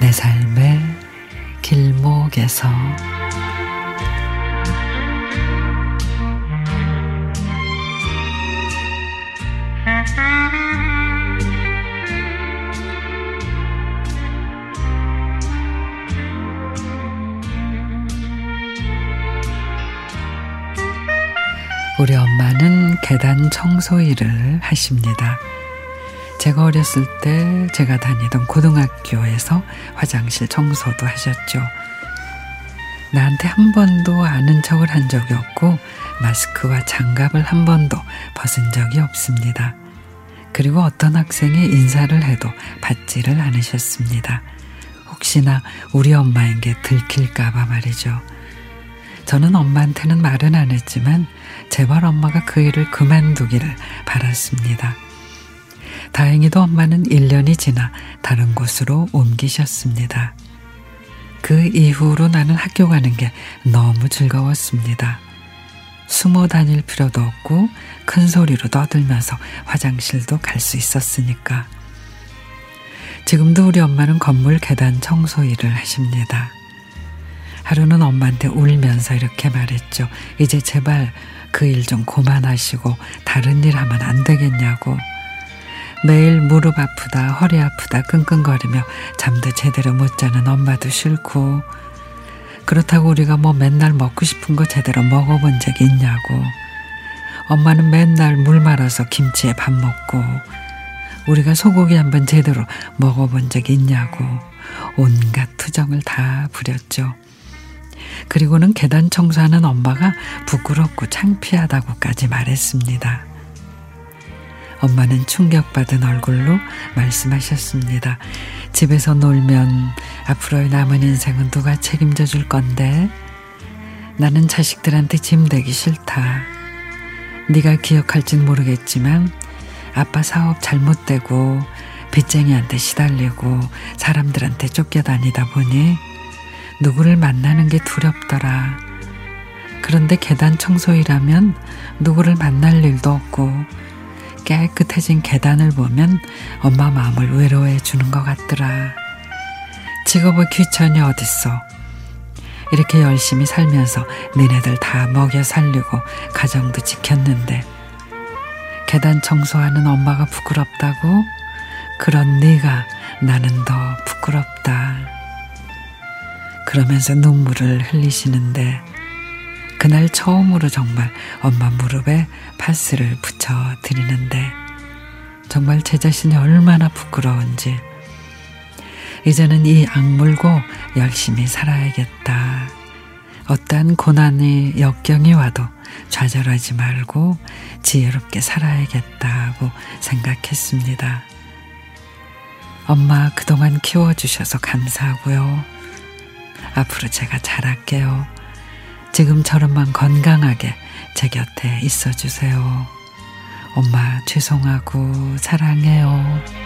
내 삶의 길목에서 우리 엄마는 계단 청소 일을 하십니다. 제가 어렸을 때 제가 다니던 고등학교에서 화장실 청소도 하셨죠. 나한테 한 번도 아는 척을 한 적이 없고 마스크와 장갑을 한 번도 벗은 적이 없습니다. 그리고 어떤 학생이 인사를 해도 받지를 않으셨습니다. 혹시나 우리 엄마인 게 들킬까봐 말이죠. 저는 엄마한테는 말은 안 했지만 제발 엄마가 그 일을 그만두기를 바랐습니다. 다행히도 엄마는 1년이 지나 다른 곳으로 옮기셨습니다. 그 이후로 나는 학교 가는 게 너무 즐거웠습니다. 숨어 다닐 필요도 없고 큰 소리로 떠들면서 화장실도 갈 수 있었으니까. 지금도 우리 엄마는 건물 계단 청소 일을 하십니다. 하루는 엄마한테 울면서 이렇게 말했죠. 이제 제발 그 일좀 그만하시고 다른 일 하면 안 되겠냐고. 매일 무릎 아프다, 허리 아프다, 끙끙거리며 잠도 제대로 못 자는 엄마도 싫고, 그렇다고 우리가 뭐 맨날 먹고 싶은 거 제대로 먹어본 적이 있냐고. 엄마는 맨날 물 말아서 김치에 밥 먹고, 우리가 소고기 한번 제대로 먹어본 적이 있냐고, 온갖 투정을 다 부렸죠. 그리고는 계단 청소하는 엄마가 부끄럽고 창피하다고까지 말했습니다. 엄마는 충격받은 얼굴로 말씀하셨습니다. 집에서 놀면 앞으로의 남은 인생은 누가 책임져 줄 건데? 나는 자식들한테 짐 되기 싫다. 네가 기억할진 모르겠지만 아빠 사업 잘못되고 빚쟁이한테 시달리고 사람들한테 쫓겨다니다 보니 누구를 만나는 게 두렵더라. 그런데 계단 청소이라면 누구를 만날 일도 없고 깨끗해진 계단을 보면 엄마 마음을 외로워해 주는 것 같더라. 직업의 귀천이 어딨어. 이렇게 열심히 살면서 니네들 다 먹여 살리고 가정도 지켰는데 계단 청소하는 엄마가 부끄럽다고? 그런 네가 나는 더 부끄럽다. 그러면서 눈물을 흘리시는데 그날 처음으로 정말 엄마 무릎에 파스를 붙여 드리는데 정말 제 자신이 얼마나 부끄러운지 이제는 이 악물고 열심히 살아야겠다. 어떠한 고난이 역경이 와도 좌절하지 말고 지혜롭게 살아야겠다고 생각했습니다. 엄마 그동안 키워주셔서 감사하고요. 앞으로 제가 잘할게요. 지금처럼만 건강하게 제 곁에 있어 주세요. 엄마 죄송하고 사랑해요.